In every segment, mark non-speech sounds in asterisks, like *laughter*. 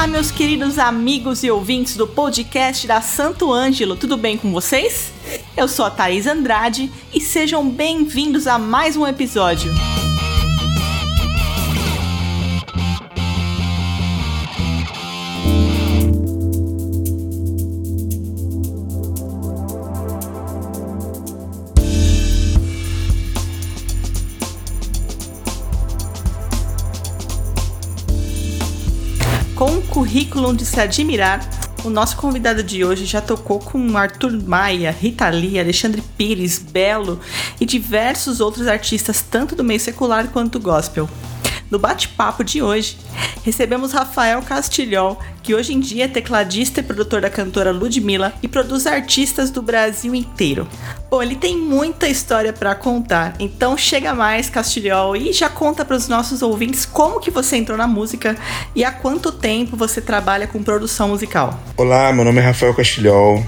Olá, meus queridos amigos e ouvintes do podcast da Santo Ângelo, tudo bem com vocês? Eu sou a Thaís Andrade e sejam bem-vindos a mais um episódio. Currículo de se admirar, o nosso convidado de hoje já tocou com Arthur Maia, Rita Lee, Alexandre Pires, Belo e diversos outros artistas, tanto do meio secular quanto gospel. No bate-papo de hoje, recebemos Rafael Castilhol, que hoje em dia é tecladista e produtor da cantora Ludmilla e produz artistas do Brasil inteiro. Bom, ele tem muita história para contar, então chega mais, Castilhol, e já conta para os nossos ouvintes como que você entrou na música e há quanto tempo você trabalha com produção musical. Olá, meu nome é Rafael Castilhol,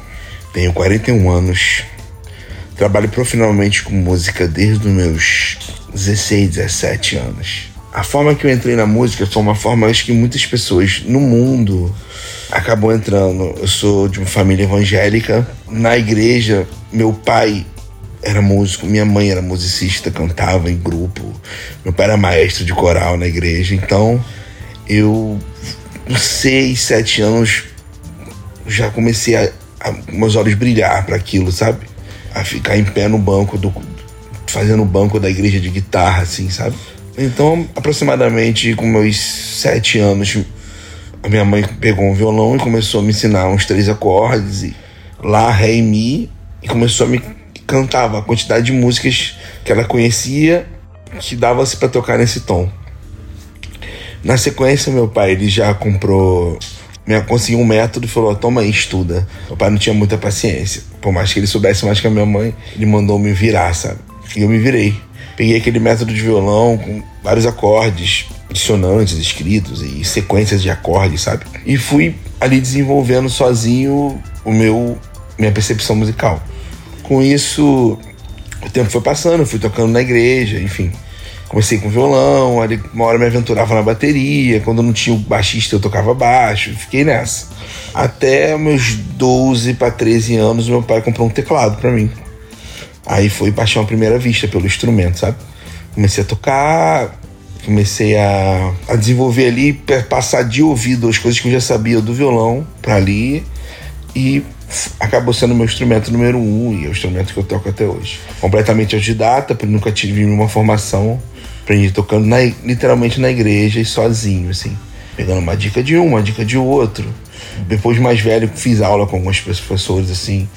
tenho 41 anos, trabalho profissionalmente com música desde os meus 16, 17 anos. A forma que eu entrei na música foi uma forma acho que muitas pessoas no mundo acabou entrando. Eu sou de uma família evangélica. Na igreja, meu pai era músico, minha mãe era musicista, cantava em grupo. Meu pai era maestro de coral na igreja. Então, eu com seis, sete anos já comecei a, a meus olhos brilhar para aquilo, sabe? A ficar em pé no banco do fazendo o banco da igreja de guitarra, assim, sabe? Então, aproximadamente com meus sete anos, a minha mãe pegou um violão e começou a me ensinar uns três acordes, e Lá, Ré e Mi, e começou a me cantava a quantidade de músicas que ela conhecia que dava-se para tocar nesse tom. Na sequência, meu pai ele já comprou, conseguiu um método e falou: toma aí, estuda. Meu pai não tinha muita paciência, por mais que ele soubesse mais que a minha mãe, ele mandou me virar, sabe? E eu me virei. Peguei aquele método de violão com vários acordes, dissonantes escritos e sequências de acordes, sabe? E fui ali desenvolvendo sozinho o meu minha percepção musical. Com isso, o tempo foi passando, fui tocando na igreja, enfim. Comecei com violão, ali uma hora me aventurava na bateria, quando não tinha o baixista eu tocava baixo, fiquei nessa. Até meus 12 para 13 anos, meu pai comprou um teclado para mim. Aí foi paixão à primeira vista pelo instrumento, sabe? Comecei a tocar, comecei a, a desenvolver ali, passar de ouvido as coisas que eu já sabia do violão para ali e acabou sendo meu instrumento número um e é o instrumento que eu toco até hoje. Completamente autodidata, porque nunca tive nenhuma formação, aprendi tocando na, literalmente na igreja e sozinho, assim, pegando uma dica de um, uma dica de outro. Depois mais velho, fiz aula com alguns professores assim,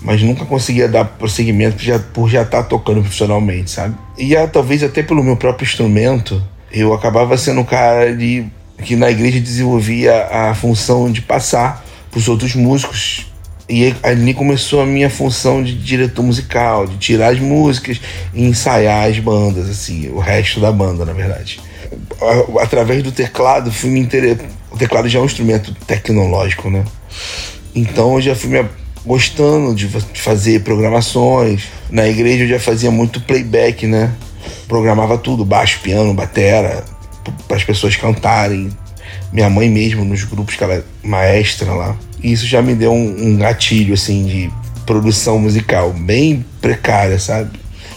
mas nunca conseguia dar prosseguimento já, por já estar tá tocando profissionalmente, sabe? E talvez até pelo meu próprio instrumento, eu acabava sendo um cara de, que na igreja desenvolvia a função de passar para os outros músicos. E ali começou a minha função de diretor musical, de tirar as músicas e ensaiar as bandas, assim, o resto da banda, na verdade. Através do teclado, fui me interessar. O teclado já é um instrumento tecnológico, né? Então eu já fui me gostando de fazer programações. Na igreja eu já fazia muito playback, né? Programava tudo, baixo, piano, batera, para as pessoas cantarem. Minha mãe mesmo nos grupos que ela é maestra lá. E isso já me deu um, um gatilho assim de produção musical bem precária, sabe?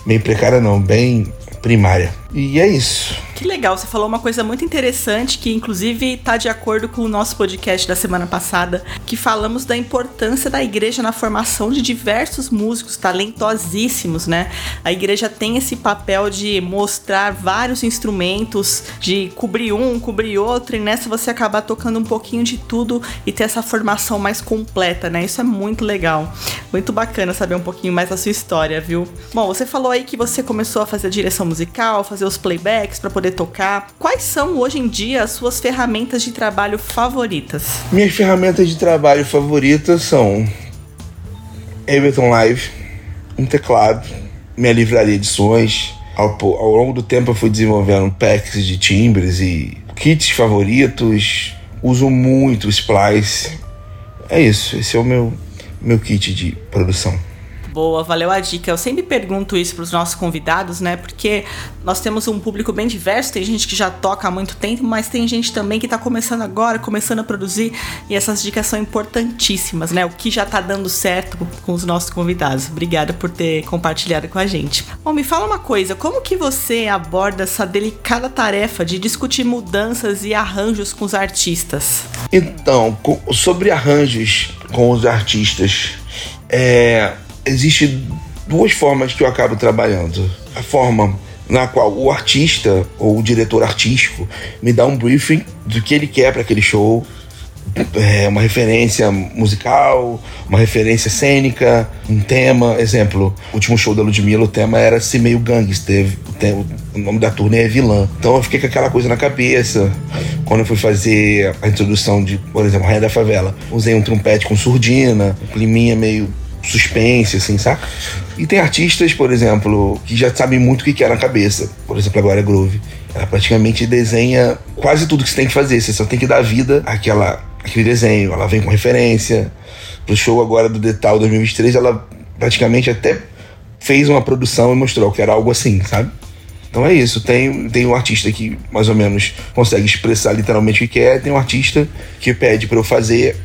Bem precária não, bem primária. E é isso. Que legal, você falou uma coisa muito interessante que inclusive está de acordo com o nosso podcast da semana passada, que falamos da importância da igreja na formação de diversos músicos talentosíssimos, né? A igreja tem esse papel de mostrar vários instrumentos, de cobrir um, cobrir outro, e nessa você acabar tocando um pouquinho de tudo e ter essa formação mais completa, né? Isso é muito legal. Muito bacana saber um pouquinho mais da sua história, viu? Bom, você falou aí que você começou a fazer direção musical, fazer os playbacks para poder tocar. Quais são hoje em dia as suas ferramentas de trabalho favoritas? Minhas ferramentas de trabalho favoritas são Ableton Live, um teclado, minha livraria de sons. Ao, ao longo do tempo eu fui desenvolvendo packs de timbres e kits favoritos. Uso muito o Splice. É isso, esse é o meu, meu kit de produção. Boa, valeu a dica. Eu sempre pergunto isso para os nossos convidados, né? Porque nós temos um público bem diverso, tem gente que já toca há muito tempo, mas tem gente também que está começando agora, começando a produzir, e essas dicas são importantíssimas, né? O que já está dando certo com os nossos convidados. Obrigada por ter compartilhado com a gente. Bom, me fala uma coisa, como que você aborda essa delicada tarefa de discutir mudanças e arranjos com os artistas? Então, sobre arranjos com os artistas, é, existe duas formas que eu acabo trabalhando. A forma na qual o artista ou o diretor artístico me dá um briefing do que ele quer para aquele show, é, uma referência musical, uma referência cênica, um tema. Exemplo, o último show da Ludmilla, o tema era ser meio gangster. O, nome da turnê é vilã. Então eu fiquei com aquela coisa na cabeça. Quando eu fui fazer a introdução de, por exemplo, Rainha da Favela, usei um trompete com surdina, um climinha meio suspense, assim, saca? E tem artistas, por exemplo, que já sabem muito o que quer na cabeça. Por exemplo, agora é Groove. Ela praticamente desenha quase tudo que você tem que fazer. Você só tem que dar vida àquela, àquele desenho. Ela vem com referência. Pro show agora do Detal 2023, ela praticamente até fez uma produção e mostrou que era algo assim, sabe? Então é isso. Tem, tem um artista que mais ou menos consegue expressar literalmente o que quer, tem um artista que pede para eu fazer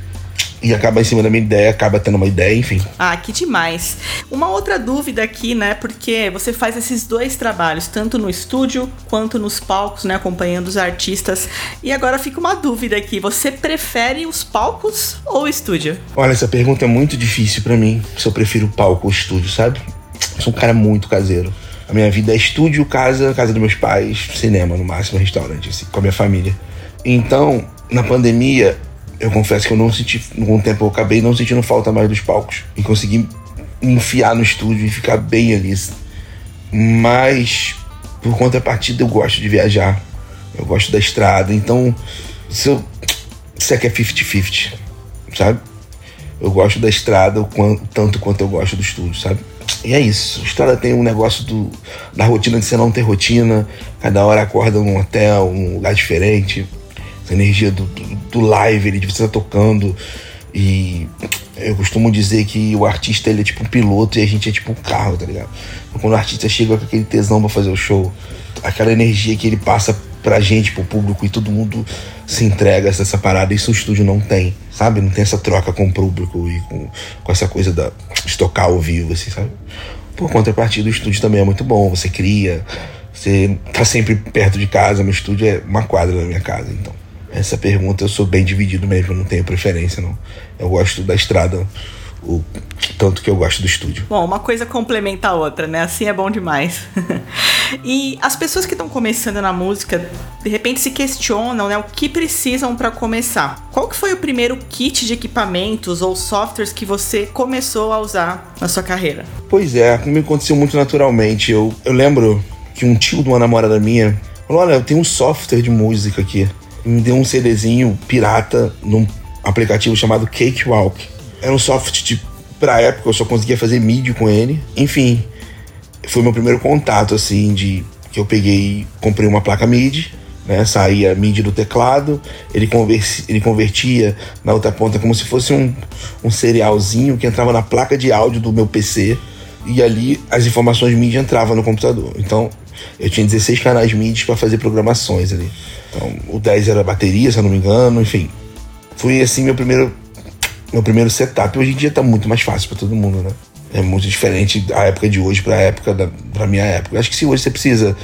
e acaba em cima da minha ideia, acaba tendo uma ideia, enfim. Ah, que demais. Uma outra dúvida aqui, né? Porque você faz esses dois trabalhos, tanto no estúdio quanto nos palcos, né? Acompanhando os artistas. E agora fica uma dúvida aqui: você prefere os palcos ou o estúdio? Olha, essa pergunta é muito difícil para mim. Se eu prefiro palco ou estúdio, sabe? Eu sou um cara muito caseiro. A minha vida é estúdio, casa, casa dos meus pais, cinema no máximo, restaurante, assim, com a minha família. Então, na pandemia, eu confesso que eu não senti, com o tempo eu acabei não sentindo falta mais dos palcos e consegui me enfiar no estúdio e ficar bem ali. Mas, por contrapartida, eu gosto de viajar, eu gosto da estrada, então, se eu, isso aqui é 50-50, sabe? Eu gosto da estrada o quanto, tanto quanto eu gosto do estúdio, sabe? E é isso. A estrada tem um negócio do, da rotina de você não ter rotina. Cada hora acorda num hotel, num lugar diferente essa energia do, do, do live, ele de você tá tocando. E eu costumo dizer que o artista ele é tipo um piloto e a gente é tipo um carro, tá ligado? Então, quando o artista chega com aquele tesão pra fazer o show, aquela energia que ele passa pra gente, pro público, e todo mundo se entrega a essa parada, isso o estúdio não tem, sabe? Não tem essa troca com o público e com, com essa coisa da, de tocar ao vivo, assim, sabe? Por contrapartida, o estúdio também é muito bom, você cria, você tá sempre perto de casa, meu estúdio é uma quadra da minha casa, então. Essa pergunta eu sou bem dividido mesmo, não tenho preferência não. Eu gosto da estrada o tanto que eu gosto do estúdio. Bom, uma coisa complementa a outra, né? Assim é bom demais. *laughs* e as pessoas que estão começando na música, de repente se questionam, né, o que precisam para começar. Qual que foi o primeiro kit de equipamentos ou softwares que você começou a usar na sua carreira? Pois é, me aconteceu muito naturalmente. Eu, eu lembro que um tio de uma namorada minha falou: "Olha, eu tenho um software de música aqui" me deu um CDzinho pirata num aplicativo chamado Cakewalk. Era um software de, pra época, eu só conseguia fazer MIDI com ele. Enfim, foi meu primeiro contato, assim, de que eu peguei, comprei uma placa MIDI, né? Saía MIDI do teclado, ele, conversia, ele convertia na outra ponta como se fosse um, um serialzinho que entrava na placa de áudio do meu PC e ali as informações MIDI entravam no computador. Então, eu tinha 16 canais MIDI para fazer programações ali. Então, o 10 era bateria, se eu não me engano, enfim. Foi assim meu primeiro meu primeiro setup. Hoje em dia tá muito mais fácil para todo mundo, né? É muito diferente da época de hoje para a época da pra minha época. Acho que se hoje você precisa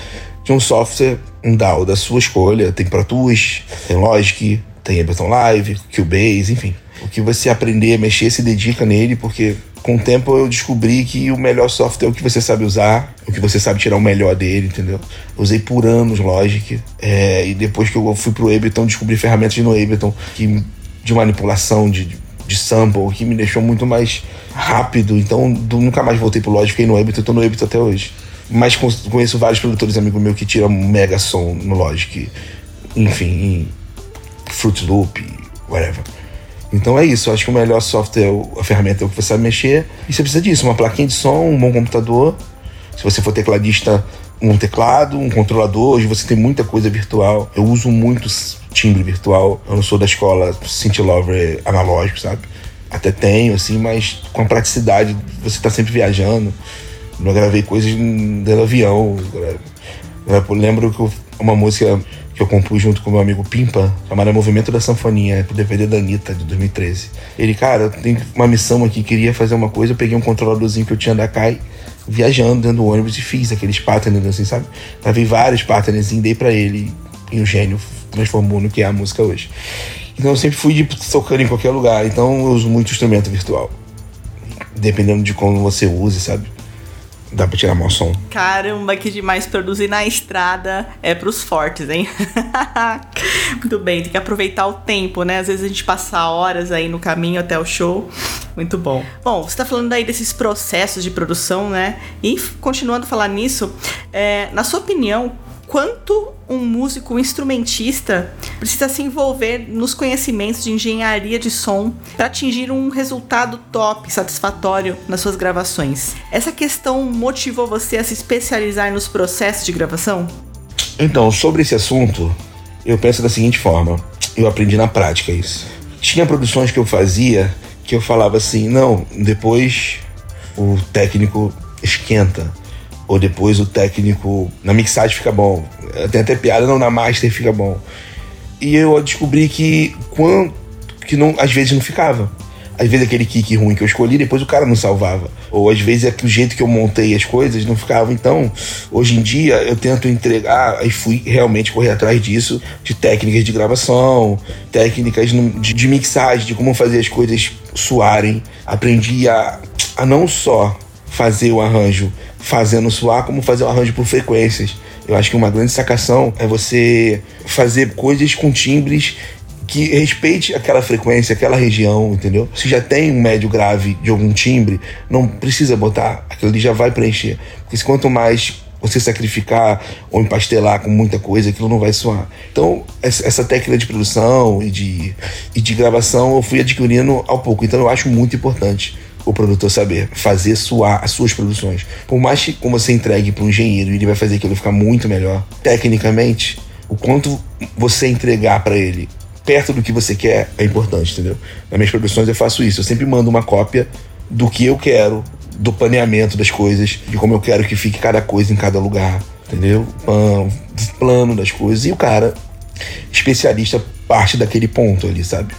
de um software, um DAW da sua escolha, tem Pro Tools, tem Logic, tem Ableton Live, Cubase, enfim. O que você aprender a mexer, se dedica nele, porque com o tempo eu descobri que o melhor software é o que você sabe usar, o que você sabe tirar o melhor dele, entendeu? Eu usei por anos Logic, é, e depois que eu fui pro Ableton, descobri ferramentas no Ableton que, de manipulação, de, de sample, que me deixou muito mais rápido. Então nunca mais voltei pro Logic, fiquei no Ableton, tô no Ableton até hoje. Mas conheço vários produtores amigos meus que tiram mega som no Logic, enfim, Fruit Loop, whatever. Então é isso, eu acho que o melhor software, a ferramenta é o que você sabe mexer. E você precisa disso, uma plaquinha de som, um bom computador. Se você for tecladista, um teclado, um controlador. Hoje você tem muita coisa virtual. Eu uso muito timbre virtual. Eu não sou da escola synth lover analógico, sabe? Até tenho, assim, mas com a praticidade, você tá sempre viajando. Eu gravei coisas dentro do avião. Eu lembro que uma música que eu compus junto com meu amigo Pimpa, chamada Movimento da Sanfoninha, pro DVD da Anitta, de 2013. Ele, cara, tem uma missão aqui, queria fazer uma coisa, eu peguei um controladorzinho que eu tinha da Kai, viajando dentro do ônibus e fiz aqueles patterns, assim, sabe? Gravei vários patterns e dei pra ele, e o gênio transformou no que é a música hoje. Então eu sempre fui tocando em qualquer lugar, então eu uso muito instrumento virtual. Dependendo de como você use, sabe? Dá pra tirar mau som. Caramba, que demais produzir na estrada é pros fortes, hein? *laughs* Muito bem, tem que aproveitar o tempo, né? Às vezes a gente passa horas aí no caminho até o show. Muito bom. Bom, você tá falando aí desses processos de produção, né? E continuando a falar nisso, é, na sua opinião, quanto um músico um instrumentista precisa se envolver nos conhecimentos de engenharia de som para atingir um resultado top, satisfatório nas suas gravações. Essa questão motivou você a se especializar nos processos de gravação? Então, sobre esse assunto, eu penso da seguinte forma: eu aprendi na prática isso. Tinha produções que eu fazia que eu falava assim, não, depois o técnico esquenta ou depois o técnico na mixagem fica bom. Tem até piada, não, na master fica bom. E eu descobri que quando que não, às vezes não ficava. Às vezes aquele kick ruim que eu escolhi, depois o cara não salvava. Ou às vezes é que o jeito que eu montei as coisas não ficava. Então, hoje em dia eu tento entregar e fui realmente correr atrás disso, de técnicas de gravação, técnicas de, mixagem, de como fazer as coisas suarem. Aprendi a, a não só fazer o arranjo fazendo suar, como fazer o arranjo por frequências. Eu acho que uma grande sacação é você fazer coisas com timbres que respeite aquela frequência, aquela região, entendeu? Se já tem um médio grave de algum timbre, não precisa botar, aquilo ali já vai preencher. Porque quanto mais você sacrificar ou empastelar com muita coisa, aquilo não vai soar. Então, essa técnica de produção e de, e de gravação eu fui adquirindo ao pouco. Então, eu acho muito importante o produtor saber fazer suar as suas produções. Por mais que como você entregue para um engenheiro, ele vai fazer aquilo ficar muito melhor. Tecnicamente, o quanto você entregar para ele perto do que você quer é importante, entendeu? Nas minhas produções eu faço isso. Eu sempre mando uma cópia do que eu quero, do planeamento das coisas, de como eu quero que fique cada coisa em cada lugar, entendeu? Plano das coisas. E o cara, especialista, parte daquele ponto ali, sabe?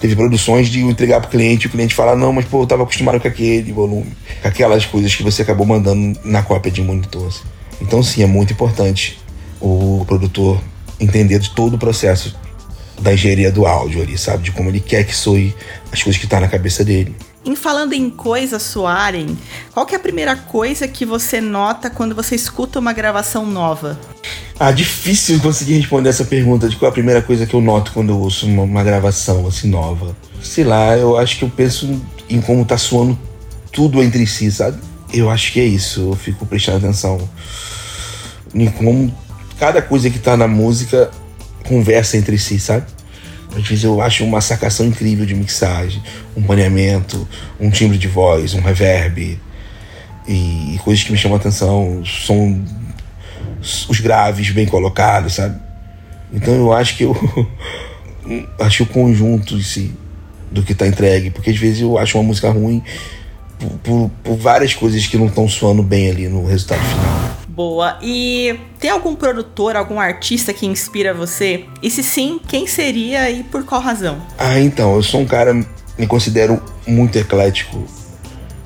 Teve produções de entregar pro cliente e o cliente falar, não, mas pô, eu tava acostumado com aquele volume, com aquelas coisas que você acabou mandando na cópia de monitor. Assim. Então sim, é muito importante o produtor entender de todo o processo da engenharia do áudio ali, sabe? De como ele quer que soe as coisas que tá na cabeça dele. Em falando em coisas soarem, qual que é a primeira coisa que você nota quando você escuta uma gravação nova? Ah, difícil conseguir responder essa pergunta de qual é a primeira coisa que eu noto quando eu ouço uma, uma gravação assim nova. Sei lá, eu acho que eu penso em como tá soando tudo entre si, sabe? Eu acho que é isso, eu fico prestando atenção em como cada coisa que tá na música conversa entre si, sabe? Às vezes eu acho uma sacação incrível de mixagem, um paneamento, um timbre de voz, um reverb e, coisas que me chamam a atenção, som, os graves bem colocados, sabe? Então eu acho que eu *laughs* acho o conjunto em si do que está entregue, porque às vezes eu acho uma música ruim por, por, por várias coisas que não estão soando bem ali no resultado final. Boa. E tem algum produtor, algum artista que inspira você? E se sim, quem seria e por qual razão? Ah, então, eu sou um cara, me considero muito eclético.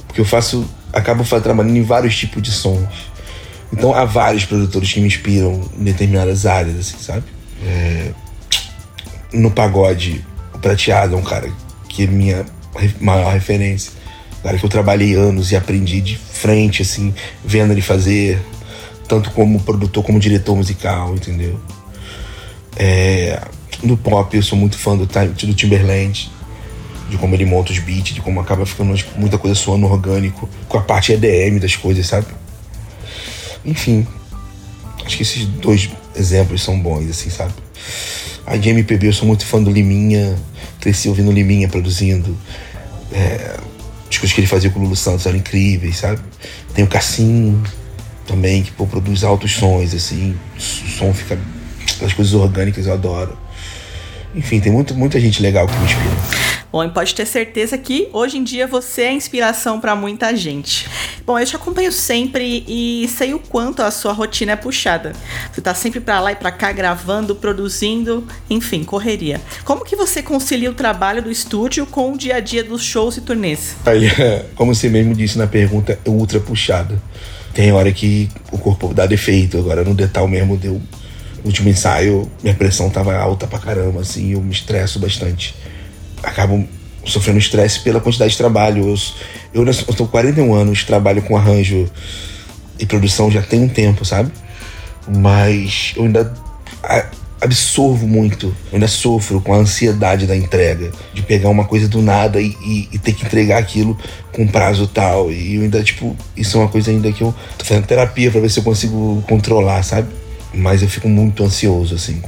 Porque eu faço, acabo trabalhando em vários tipos de sons. Então há vários produtores que me inspiram em determinadas áreas, assim, sabe? É... No pagode, o Prateado é um cara que é minha maior referência. Um cara que eu trabalhei anos e aprendi de frente, assim, vendo ele fazer, tanto como produtor como diretor musical, entendeu? É, no pop eu sou muito fã do, do Timberland, de como ele monta os beats, de como acaba ficando muita coisa soando orgânico, com a parte EDM das coisas, sabe? Enfim, acho que esses dois exemplos são bons, assim, sabe? A de MPB eu sou muito fã do Liminha, cresci ouvindo Liminha produzindo. É, as coisas que ele fazia com o Lulu Santos eram incríveis, sabe? Tem o Cassim, também, que pô, produz altos sons, assim, o som fica. As coisas orgânicas eu adoro. Enfim, tem muito, muita gente legal que me inspira. Bom, e pode ter certeza que hoje em dia você é inspiração para muita gente. Bom, eu te acompanho sempre e sei o quanto a sua rotina é puxada. Você tá sempre para lá e para cá gravando, produzindo, enfim, correria. Como que você concilia o trabalho do estúdio com o dia a dia dos shows e turnês? Aí, *laughs* como você mesmo disse na pergunta, é ultra puxado. Tem hora que o corpo dá defeito, agora no detal mesmo deu no último ensaio, minha pressão tava alta pra caramba, assim, eu me estresso bastante. Acabo sofrendo estresse pela quantidade de trabalho. Eu, eu, eu tô com 41 anos, trabalho com arranjo e produção já tem um tempo, sabe? Mas eu ainda absorvo muito, eu ainda sofro com a ansiedade da entrega, de pegar uma coisa do nada e, e, e, ter que entregar aquilo com prazo tal. E eu ainda, tipo, isso é uma coisa ainda que eu tô fazendo terapia para ver se eu consigo controlar, sabe? Mas eu fico muito ansioso, assim,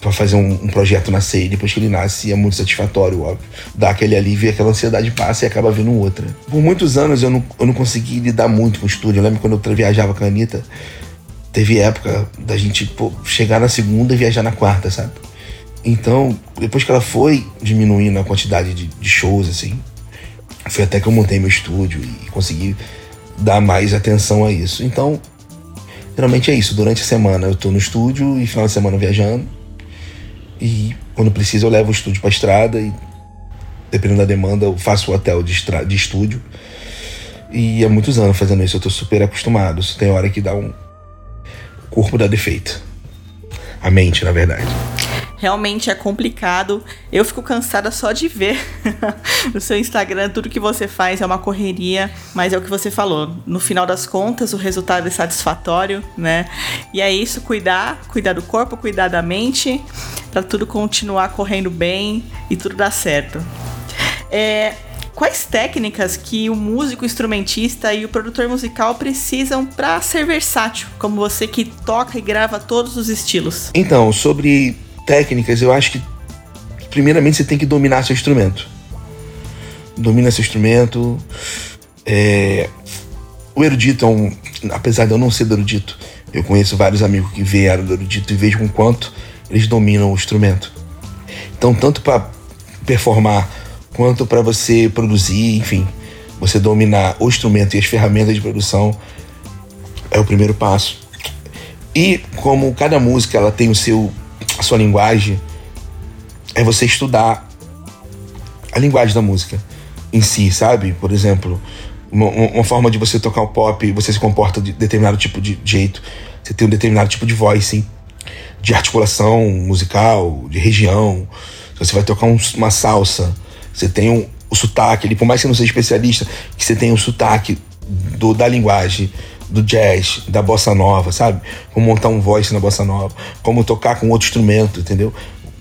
para fazer um, um, projeto nascer. E depois que ele nasce, é muito satisfatório, óbvio. Dá aquele alívio e aquela ansiedade passa e acaba vindo outra. Por muitos anos eu não, eu não consegui lidar muito com o estúdio. Eu lembro quando eu viajava com a Anitta, teve época da gente pô, chegar na segunda e viajar na quarta, sabe? Então, depois que ela foi diminuindo a quantidade de, de shows, assim, foi até que eu montei meu estúdio e consegui dar mais atenção a isso. Então, Geralmente é isso. Durante a semana eu tô no estúdio e final de semana viajando. E quando preciso eu levo o estúdio pra estrada e dependendo da demanda eu faço o hotel de, de estúdio. E há muitos anos fazendo isso, eu tô super acostumado. Tem hora que dá um. Corpo dá defeito. A mente, na verdade realmente é complicado. Eu fico cansada só de ver *laughs* no seu Instagram tudo que você faz é uma correria, mas é o que você falou. No final das contas, o resultado é satisfatório, né? E é isso, cuidar, cuidar do corpo, cuidar da mente, para tudo continuar correndo bem e tudo dar certo. É, quais técnicas que o músico instrumentista e o produtor musical precisam para ser versátil, como você que toca e grava todos os estilos? Então, sobre técnicas, eu acho que primeiramente você tem que dominar seu instrumento. Domina seu instrumento. É... O erudito é um. Apesar de eu não ser do erudito, eu conheço vários amigos que vieram do erudito e vejo com quanto eles dominam o instrumento. Então, tanto para performar quanto para você produzir, enfim, você dominar o instrumento e as ferramentas de produção é o primeiro passo. E como cada música ela tem o seu a sua linguagem, é você estudar a linguagem da música em si, sabe? Por exemplo, uma, uma forma de você tocar o pop, você se comporta de determinado tipo de jeito, você tem um determinado tipo de voice, de articulação musical, de região. Se você vai tocar um, uma salsa, você tem um, o sotaque, ele, por mais que você não seja especialista, que você tem o sotaque do, da linguagem do jazz, da bossa nova, sabe? Como montar um voice na bossa nova, como tocar com outro instrumento, entendeu?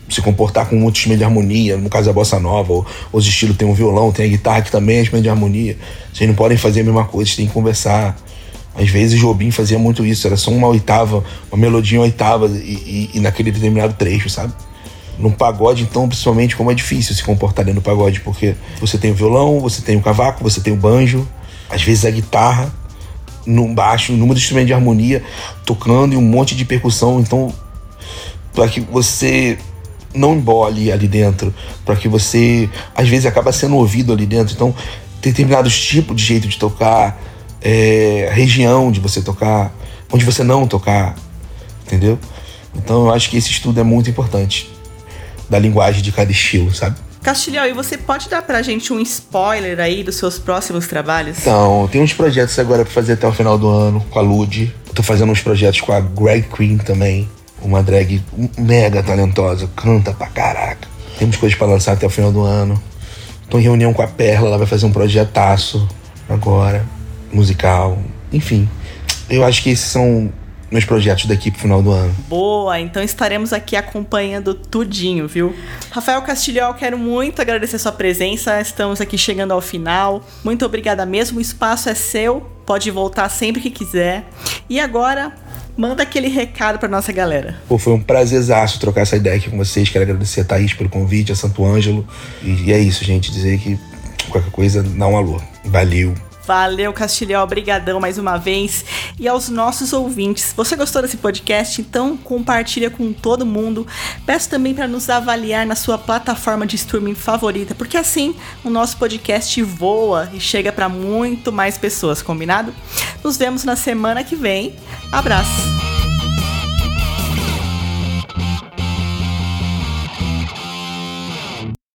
Se comportar com outro instrumento de harmonia, no caso da bossa nova, ou, os estilos tem um violão, tem a guitarra que também é instrumento de harmonia. Vocês não podem fazer a mesma coisa, vocês têm que conversar. Às vezes Jobim fazia muito isso, era só uma oitava, uma melodia uma oitava e, e, e naquele determinado trecho, sabe? No pagode, então, principalmente, como é difícil se comportar dentro do pagode, porque você tem o violão, você tem o cavaco, você tem o banjo, às vezes a guitarra, no baixo, um número de instrumentos de harmonia tocando e um monte de percussão. Então, para que você não embole ali dentro, para que você às vezes acaba sendo ouvido ali dentro. Então, determinados tipos de jeito de tocar, é, região de você tocar, onde você não tocar, entendeu? Então, eu acho que esse estudo é muito importante da linguagem de cada estilo, sabe? Castilhão, e você pode dar pra gente um spoiler aí dos seus próximos trabalhos? Então, tem uns projetos agora pra fazer até o final do ano com a Lud. tô fazendo uns projetos com a Greg Queen também. Uma drag mega talentosa, canta pra caraca. Temos coisas para lançar até o final do ano. Tô em reunião com a Perla, ela vai fazer um projetaço agora, musical. Enfim, eu acho que esses são meus projetos daqui pro final do ano. Boa, então estaremos aqui acompanhando tudinho, viu? Rafael Castilhol, quero muito agradecer sua presença. Estamos aqui chegando ao final. Muito obrigada mesmo. O espaço é seu. Pode voltar sempre que quiser. E agora, manda aquele recado pra nossa galera. Pô, foi um prazerzaço trocar essa ideia aqui com vocês. Quero agradecer a Thaís pelo convite, a Santo Ângelo. E é isso, gente. Dizer que qualquer coisa, dá um alô. Valeu. Valeu, Castilhão, obrigadão mais uma vez. E aos nossos ouvintes, você gostou desse podcast? Então compartilha com todo mundo. Peço também para nos avaliar na sua plataforma de streaming favorita, porque assim o nosso podcast voa e chega para muito mais pessoas, combinado? Nos vemos na semana que vem. Abraço.